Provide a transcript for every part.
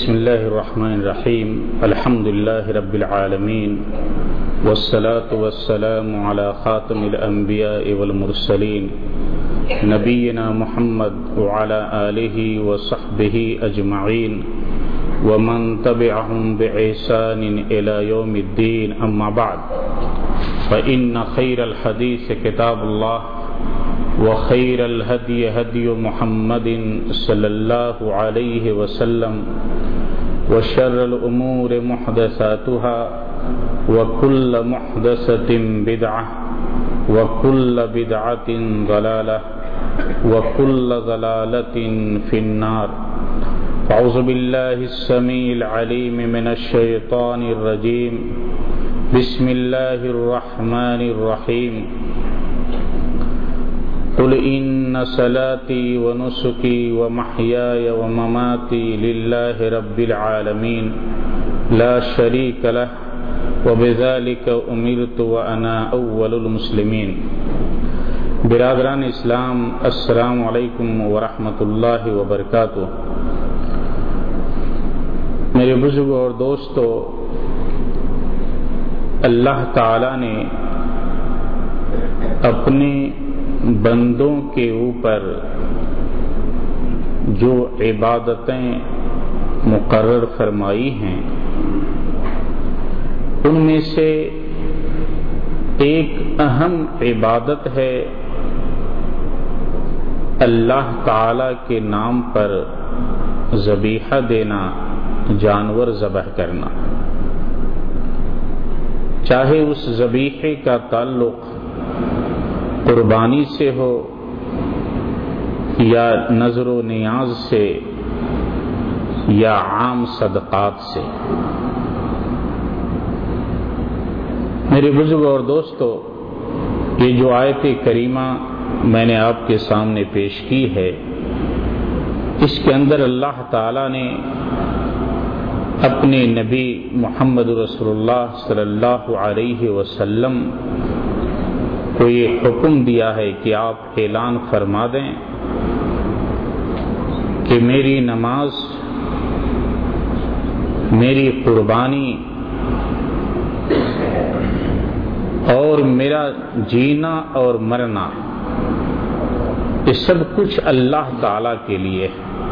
بسم الله الرحمن الرحيم. الحمد لله رب العالمين. والصلاة والسلام على خاتم الأنبياء والمرسلين. نبينا محمد وعلى آله وصحبه أجمعين. ومن تبعهم بعيسان إلى يوم الدين. أما بعد، فإن خير الحديث كتاب الله. وخير الهدي هدي محمد صلى الله عليه وسلم وشر الأمور محدثاتها وكل محدثة بدعة وكل بدعة ضلالة وكل ضلالة في النار أعوذ بالله السميع العليم من الشيطان الرجيم بسم الله الرحمن الرحيم قل إن صلاتي ونسكي ومحياي ومماتي لله رب العالمين لا شريك له، وبذلك أمرت وأنا أول المسلمين. برادران اسلام، السلام علیکم ورحمۃ اللہ وبرکاتہ۔ میرے بزرگ اور دوستو، اللہ تعالی نے اپنے بندوں کے اوپر جو عبادتیں مقرر فرمائی ہیں، ان میں سے ایک اہم عبادت ہے اللہ تعالی کے نام پر ذبیحہ دینا، جانور ذبح کرنا۔ چاہے اس ذبیحے کا تعلق قربانی سے ہو یا نظر و نیاز سے یا عام صدقات سے۔ میرے بزرگ اور دوستو، یہ جو آیت کریمہ میں نے آپ کے سامنے پیش کی ہے، اس کے اندر اللہ تعالی نے اپنے نبی محمد رسول اللہ صلی اللہ علیہ وسلم کو یہ حکم دیا ہے کہ آپ اعلان فرما دیں کہ میری نماز، میری قربانی اور میرا جینا اور مرنا، یہ سب کچھ اللہ تعالی کے لیے ہے۔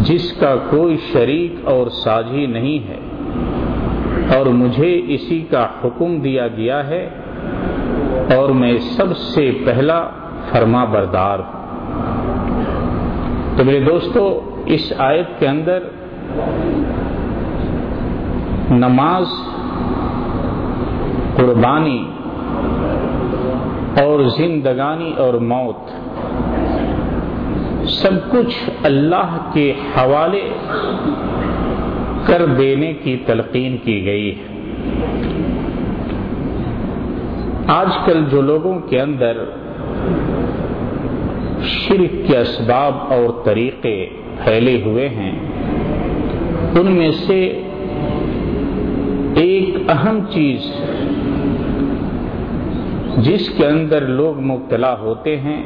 جس کا کوئی شریک اور ساجی نہیں ہے۔ اور مجھے اسی کا حکم دیا گیا ہے اور میں سب سے پہلا فرما بردار ہوں۔ تو میرے دوستو، اس آیت کے اندر نماز، قربانی اور زندگانی اور موت سب کچھ اللہ کے حوالے کر دینے کی تلقین کی گئی ہے۔ آج کل جو لوگوں کے اندر شرک کے اسباب اور طریقے پھیلے ہوئے ہیں، ان میں سے ایک اہم چیز جس کے اندر لوگ مبتلا ہوتے ہیں،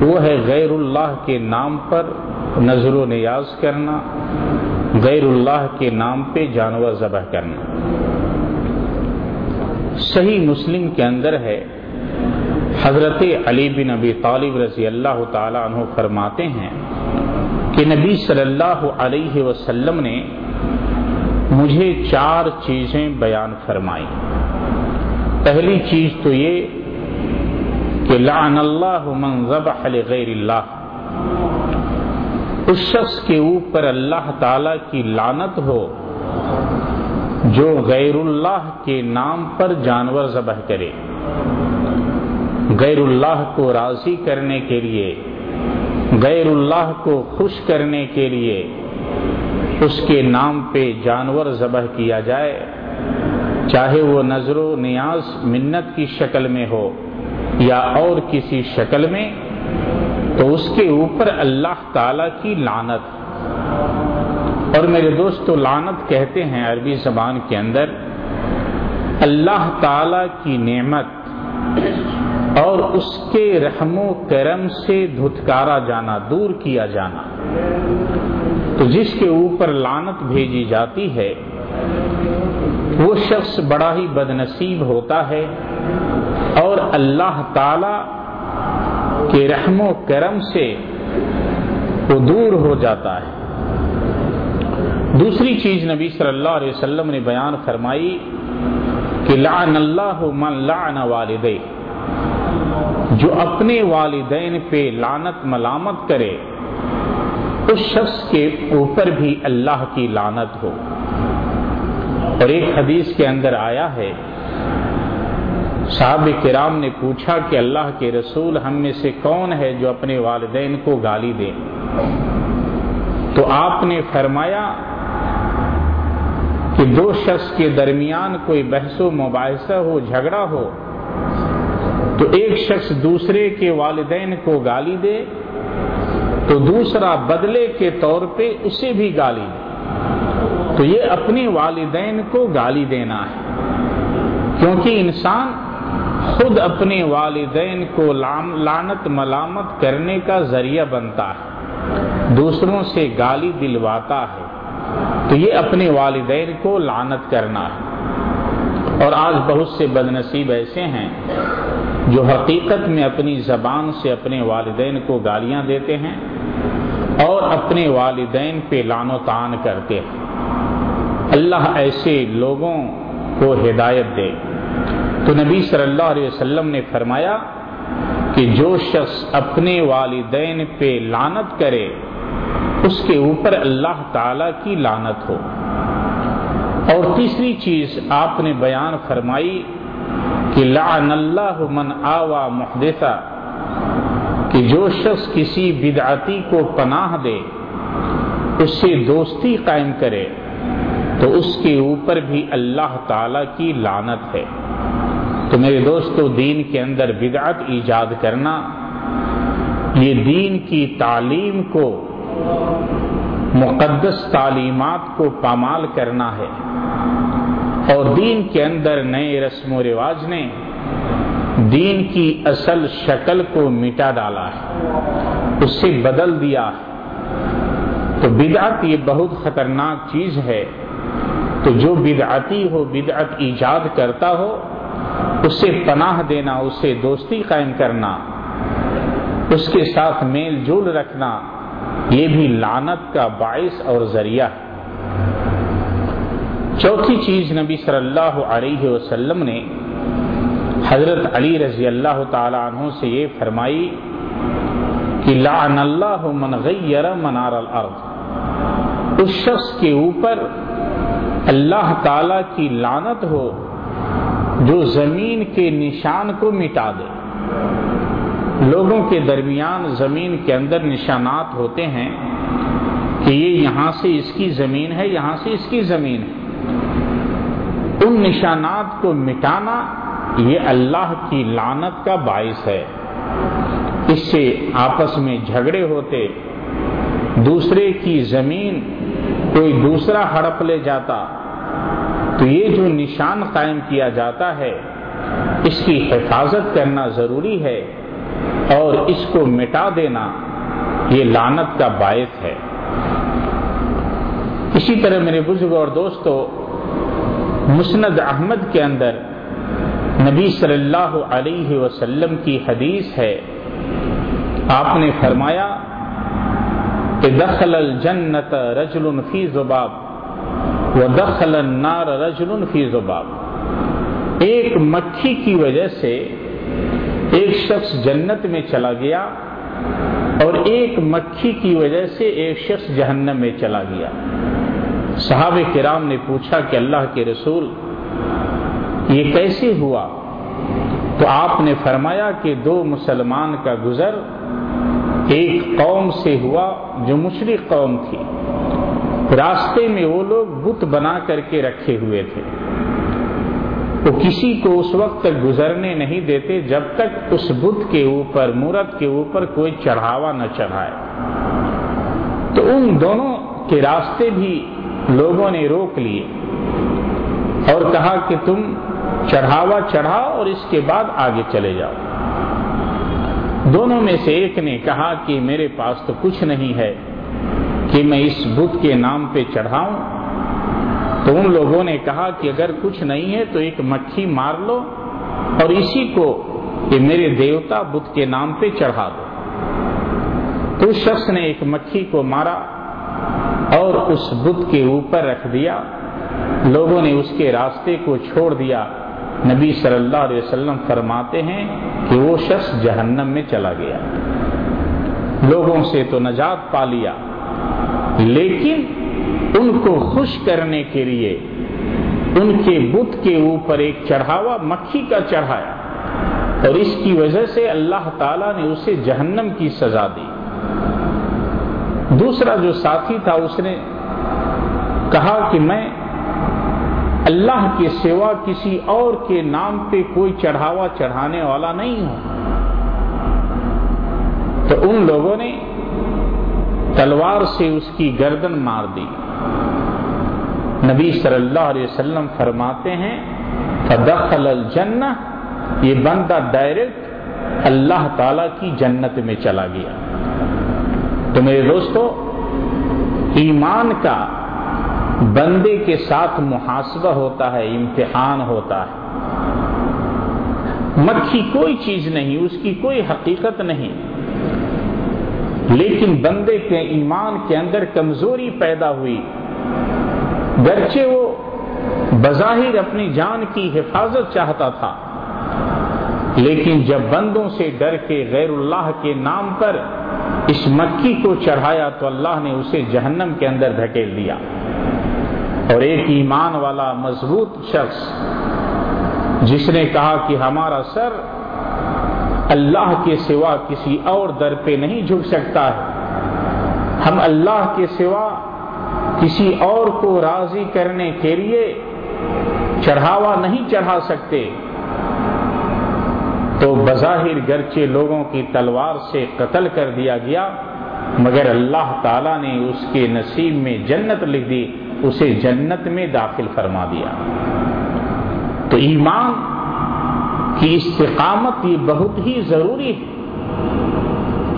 وہ ہے غیر اللہ کے نام پر نظر و نیاز کرنا، غیر اللہ کے نام پہ جانور ذبح کرنا۔ صحیح مسلم کے اندر ہے۔ حضرت علی بن نبی طالب رضی اللہ تعالی عنہ فرماتے ہیں کہ نبی صلی اللہ علیہ وسلم نے مجھے چار چیزیں بیان فرمائی پہلی چیز تو یہ کہ لعن اللہ من ذبح لغیر اللہ۔ اس شخص کے اوپر اللہ تعالی کی لانت ہو جو غیر اللہ کے نام پر جانور ذبح کرے۔ غیر اللہ کو راضی کرنے کے لیے، غیر اللہ کو خوش کرنے کے لیے اس کے نام پہ جانور ذبح کیا جائے، چاہے وہ نظر و نیاز، منت کی شکل میں ہو یا اور کسی شکل میں، تو اس کے اوپر اللہ تعالی کی لانت اور میرے دوستو لانت کہتے ہیں عربی زبان کے اندر، اللہ تعالی کی نعمت اور اس کے رحم و کرم سے دھتکارا جانا، دور کیا جانا۔ تو جس کے اوپر لانت بھیجی جاتی ہے، وہ شخص بڑا ہی بد نصیب ہوتا ہے اور اللہ تعالی کے رحم و کرم سے وہ دور ہو جاتا ہے۔ دوسری چیز نبی صلی اللہ علیہ وسلم نے بیان فرمائی کہ لعن اللہ من لعن والدے۔ جو اپنے والدین پہ لانت ملامت کرے، اس شخص کے اوپر بھی اللہ کی لانت ہو۔ اور ایک حدیث کے اندر آیا ہے صاحب کرام نے پوچھا کہ اللہ کے رسول ہم میں سے کون ہے جو اپنے والدین کو گالی دے؟ تو آپ نے فرمایا کہ دو شخص کے درمیان کوئی بحث و مباحثہ ہو، جھگڑا ہو، تو ایک شخص دوسرے کے والدین کو گالی دے، تو دوسرا بدلے کے طور پہ اسے بھی گالی دے۔ تو یہ اپنے والدین کو گالی دینا ہے۔ کیونکہ انسان خود اپنے والدین کو لانت ملامت کرنے کا ذریعہ بنتا ہے، دوسروں سے گالی دلواتا ہے۔ تو یہ اپنے والدین کو لانت کرنا ہے۔ اور آج بہت سے بد نصیب ایسے ہیں جو حقیقت میں اپنی زبان سے اپنے والدین کو گالیاں دیتے ہیں اور اپنے والدین پہ لان و تان کرتے ہیں۔ اللہ ایسے لوگوں کو ہدایت دے۔ تو نبی صلی اللہ علیہ وسلم نے فرمایا کہ جو شخص اپنے والدین پہ لانت کرے اس کے اوپر اللہ تعالی کی لانت ہو۔ اور تیسری چیز آپ نے بیان فرمائی کہ لعن اللہ من آوا محدثہ کہ جو شخص کسی بدعتی کو پناہ دے، اس سے دوستی قائم کرے، تو اس کے اوپر بھی اللہ تعالی کی لانت ہے۔ تو میرے دوستو، دین کے اندر بدعت ایجاد کرنا، یہ دین کی تعلیم کو مقدس تعلیمات کو پامال کرنا ہے اور دین کے اندر نئے رسم و رواج نے دین کی اصل شکل کو مٹا ڈالا ہے، اس سے بدل دیا ہے۔ تو بدعت یہ بہت خطرناک چیز ہے۔ تو جو بدعتی ہو، بدعت ایجاد کرتا ہو اس سے پناہ دینا اس سے دوستی قائم کرنا، اس کے ساتھ میل جول رکھنا یہ بھی لانت کا باعث اور ذریعہ ہے۔ چوتھی چیز نبی صلی اللہ علیہ وسلم نے حضرت علی رضی اللہ تعالی عنہ سے یہ فرمائی کہ لعن اللہ من غیر منار الارض۔ اس شخص کے اوپر اللہ تعالی کی لانت ہو جو زمین کے نشان کو مٹا دے۔ لوگوں کے درمیان زمین کے اندر نشانات ہوتے ہیں کہ یہ یہاں سے اس کی زمین ہے، یہاں سے اس کی زمین ہے۔ ان نشانات کو مٹانا یہ اللہ کی لانت کا باعث ہے۔ اس سے آپس میں جھگڑے ہوتے، دوسرے کی زمین کوئی دوسرا ہڑپ لے جاتا۔ تو یہ جو نشان قائم کیا جاتا ہے، اس کی حفاظت کرنا ضروری ہے۔ اور اس کو مٹا دینا یہ لانت کا باعث ہے۔ اسی طرح میرے بزرگ اور دوستو، مسند احمد کے اندر نبی صلی اللہ علیہ وسلم کی حدیث ہے۔ آپ نے فرمایا کہ دخل الجنت رجل فی زباب و دخل النار رجل فی زباب ایک مکھی کی وجہ سے ایک شخص جنت میں چلا گیا اور ایک مکھی کی وجہ سے ایک شخص جہنم میں چلا گیا۔ صحاب کرام نے پوچھا کہ اللہ کے رسول، یہ کیسے ہوا؟ تو آپ نے فرمایا کہ دو مسلمان کا گزر ایک قوم سے ہوا جو مشرق قوم تھی۔ راستے میں وہ لوگ بت بنا کر کے رکھے ہوئے تھے۔ وہ کسی کو اس وقت تک گزرنے نہیں دیتے جب تک اس بت کے اوپر، مورت کے اوپر کوئی چڑھاوا نہ چڑھائے۔ تو ان دونوں کے راستے بھی لوگوں نے روک لیے اور کہا کہ تم چڑھاوا چڑھاؤ اور اس کے بعد آگے چلے جاؤ۔ دونوں میں سے ایک نے کہا کہ میرے پاس تو کچھ نہیں ہے کہ میں اس بدھ کے نام پہ چڑھاؤں تو ان لوگوں نے کہا کہ اگر کچھ نہیں ہے تو ایک مکھی مار لو اور اسی کو یہ میرے دیوتا بدھ کے نام پہ چڑھا دو۔ تو اس شخص نے ایک مکھی کو مارا اور اس بدھ کے اوپر رکھ دیا۔ لوگوں نے اس کے راستے کو چھوڑ دیا۔ نبی صلی اللہ علیہ وسلم فرماتے ہیں کہ وہ شخص جہنم میں چلا گیا۔ لوگوں سے تو نجات پا لیا۔ لیکن ان کو خوش کرنے کے لیے ان کے بت کے اوپر ایک چڑھاوا، مکھی کا چڑھایا۔ اور اس کی وجہ سے اللہ تعالی نے اسے جہنم کی سزا دی۔ دوسرا جو ساتھی تھا، اس نے کہا کہ میں اللہ کے سوا کسی اور کے نام پہ کوئی چڑھاوا چڑھانے والا نہیں ہوں۔ تو ان لوگوں نے تلوار سے اس کی گردن مار دی۔ نبی صلی اللہ علیہ وسلم فرماتے ہیں، فدخل الجنہ یہ بندہ ڈائریکٹ اللہ تعالی کی جنت میں چلا گیا۔ تو میرے دوستو، ایمان کا بندے کے ساتھ محاسبہ ہوتا ہے، امتحان ہوتا ہے۔ مکھی کوئی چیز نہیں، اس کی کوئی حقیقت نہیں۔ لیکن بندے کے ایمان کے اندر کمزوری پیدا ہوئی۔ گرچہ وہ بظاہر اپنی جان کی حفاظت چاہتا تھا، لیکن جب بندوں سے ڈر کے غیر اللہ کے نام پر اس مکھی کو چڑھایا تو اللہ نے اسے جہنم کے اندر دھکیل دیا۔ اور ایک ایمان والا مضبوط شخص، جس نے کہا کہ ہمارا سر اللہ کے سوا کسی اور در پہ نہیں جھک سکتا ہے۔ ہم اللہ کے سوا کسی اور کو راضی کرنے کے لیے چڑھاوا نہیں چڑھا سکتے۔ تو بظاہر گرچے لوگوں کی تلوار سے قتل کر دیا گیا، مگر اللہ تعالی نے اس کے نصیب میں جنت لکھ دی، اسے جنت میں داخل فرما دیا۔ تو ایمان کی استقامت یہ بہت ہی ضروری ہے۔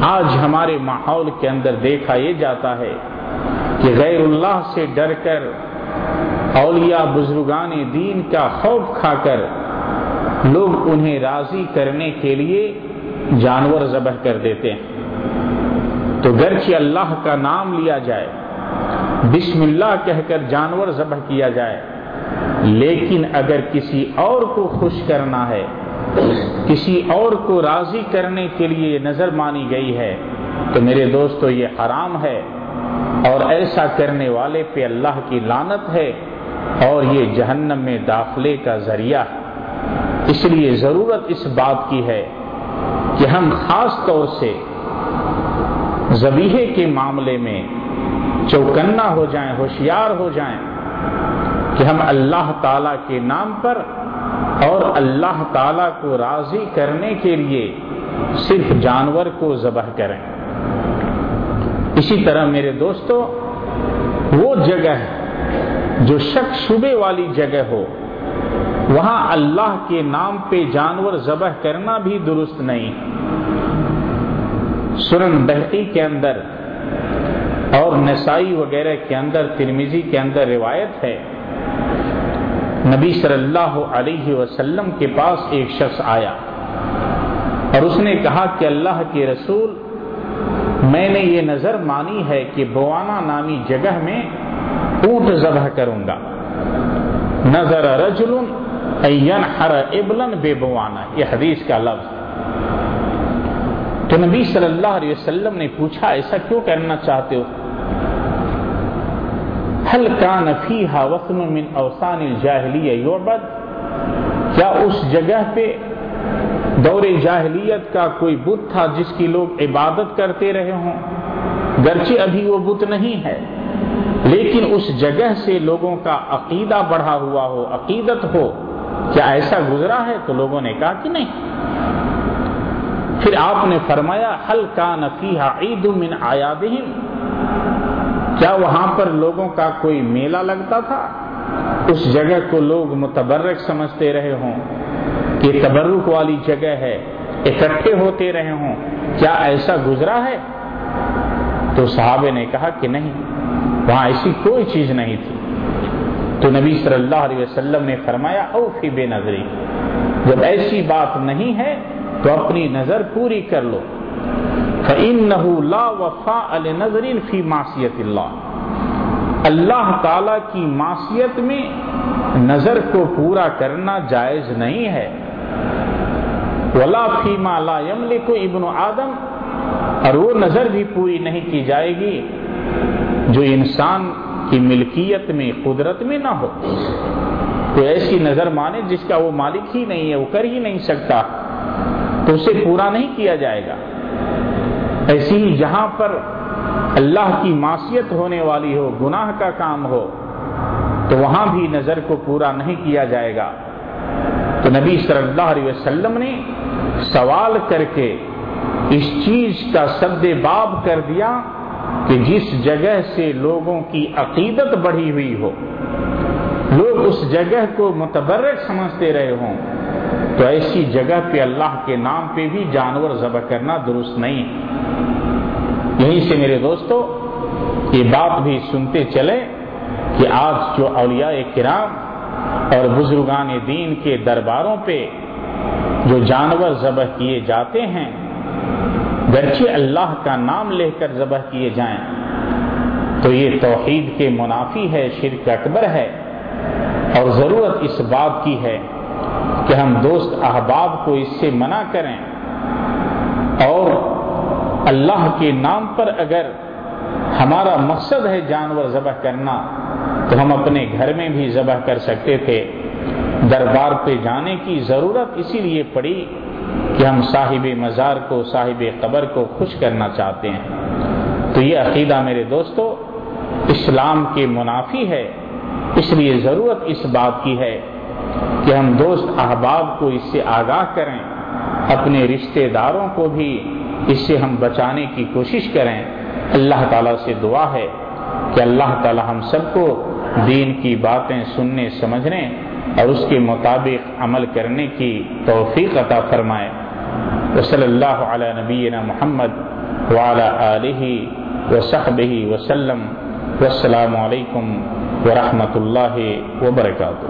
آج ہمارے ماحول کے اندر دیکھا یہ جاتا ہے کہ غیر اللہ سے ڈر کر اولیاء بزرگان دین کا خوف کھا کر لوگ انہیں راضی کرنے کے لیے جانور ذبح کر دیتے ہیں۔ تو گرچہ اللہ کا نام لیا جائے، بسم اللہ کہہ کر جانور ذبح کیا جائے، لیکن اگر کسی اور کو خوش کرنا ہے کسی اور کو راضی کرنے کے لیے نظر مانی گئی ہے تو میرے دوستو، یہ حرام ہے اور ایسا کرنے والے پہ اللہ کی لانت ہے اور یہ جہنم میں داخلے کا ذریعہ ہے۔ اس لیے ضرورت اس بات کی ہے کہ ہم خاص طور سے زبیحے کے معاملے میں چوکنا ہو جائیں، ہوشیار ہو جائیں کہ ہم اللہ تعالی کے نام پر اور اللہ تعالی کو راضی کرنے کے لیے صرف جانور کو ذبح کریں۔ اسی طرح میرے دوستو، وہ جگہ جو شک شبے والی جگہ ہو، وہاں اللہ کے نام پہ جانور ذبح کرنا بھی درست نہیں۔ سرن بہتی کے اندر اور نسائی وغیرہ کے اندر ترمیزی کے اندر روایت ہے نبی صلی اللہ علیہ وسلم کے پاس ایک شخص آیا اور اس نے کہا کہ اللہ کے رسول، میں نے یہ نظر مانی ہے کہ بوانا نامی جگہ میں اونٹ ذبح کروں گا۔ نظر رجل ہر ابلن بے بوانا۔ یہ حدیث کا لفظ تو نبی صلی اللہ علیہ وسلم نے پوچھا، ایسا کیوں کرنا چاہتے ہو؟ حل کا نفیحا وسن من اوسان الجاہلیہ یعبد کیا اس جگہ پہ دور جاہلیت کا کوئی بت تھا جس کی لوگ عبادت کرتے رہے ہوں؟ گرچہ ابھی وہ بت نہیں ہے، لیکن اس جگہ سے لوگوں کا عقیدہ بڑھا ہوا ہو، عقیدت ہو۔ کیا ایسا گزرا ہے تو لوگوں نے کہا کہ نہیں؟ پھر آپ نے فرمایا حل کا نفیحا عید من آیادہم کیا وہاں پر لوگوں کا کوئی میلہ لگتا تھا؟ اس جگہ کو لوگ متبرک سمجھتے رہے ہوں۔ کہ تبرک والی جگہ ہے، اکٹھے ہوتے رہے ہوں۔ کیا ایسا گزرا ہے؟ تو صحابے نے کہا کہ نہیں، وہاں ایسی کوئی چیز نہیں تھی۔ تو نبی صلی اللہ علیہ وسلم نے فرمایا او فی بے نظری جب ایسی بات نہیں ہے تو اپنی نظر پوری کر لو۔ فَإِنَّهُ لَا وَفَاءَ لِنَظْرٍ فِي مَعْصِيَةِ اللَّهِ۔ اللہ تعالی کی معصیت میں نظر کو پورا کرنا جائز نہیں ہے۔ ولا فی لا یملک ابن آدم۔ اور وہ نظر بھی پوری نہیں کی جائے گی جو انسان کی ملکیت میں، قدرت میں نہ ہو۔ تو ایسی نظر مانے جس کا وہ مالک ہی نہیں ہے، وہ کر ہی نہیں سکتا۔ تو اسے پورا نہیں کیا جائے گا۔ ایسی ہی جہاں پر اللہ کی معصیت ہونے والی ہو، گناہ کا کام ہو، تو وہاں بھی نظر کو پورا نہیں کیا جائے گا۔ تو نبی صلی اللہ علیہ وسلم نے سوال کر کے اس چیز کا سد باب کر دیا کہ جس جگہ سے لوگوں کی عقیدت بڑھی ہوئی ہو، لوگ اس جگہ کو متبرک سمجھتے رہے ہوں، تو ایسی جگہ پہ اللہ کے نام پہ بھی جانور ذبح کرنا درست نہیں۔ یہیں سے میرے دوستو، یہ بات بھی سنتے چلے کہ آج جو اولیاء کرام اور بزرگان دین کے درباروں پہ جو جانور ذبح کیے جاتے ہیں، گرچہ اللہ کا نام لے کر ذبح کیے جائیں، تو یہ توحید کے منافی ہے، شرک اکبر ہے، اور ضرورت اس بات کی ہے کہ ہم دوست احباب کو اس سے منع کریں اور اللہ کے نام پر اگر ہمارا مقصد ہے جانور ذبح کرنا، تو ہم اپنے گھر میں بھی ذبح کر سکتے تھے۔ دربار پہ جانے کی ضرورت اسی لیے پڑی کہ ہم صاحب مزار کو، صاحب قبر کو خوش کرنا چاہتے ہیں۔ تو یہ عقیدہ میرے دوستو، اسلام کے منافی ہے۔ اس لیے ضرورت اس بات کی ہے کہ ہم دوست احباب کو اس سے آگاہ کریں۔ اپنے رشتہ داروں کو بھی اس سے ہم بچانے کی کوشش کریں۔ اللہ تعالیٰ سے دعا ہے کہ اللہ تعالیٰ ہم سب کو دین کی باتیں سننے، سمجھنے اور اس کے مطابق عمل کرنے کی توفیق عطا فرمائے۔ وصلی اللہ علی نبینا محمد وعلی آلہ وصحبہ وسلم۔ والسلام علیکم ورحمۃ اللہ وبرکاتہ۔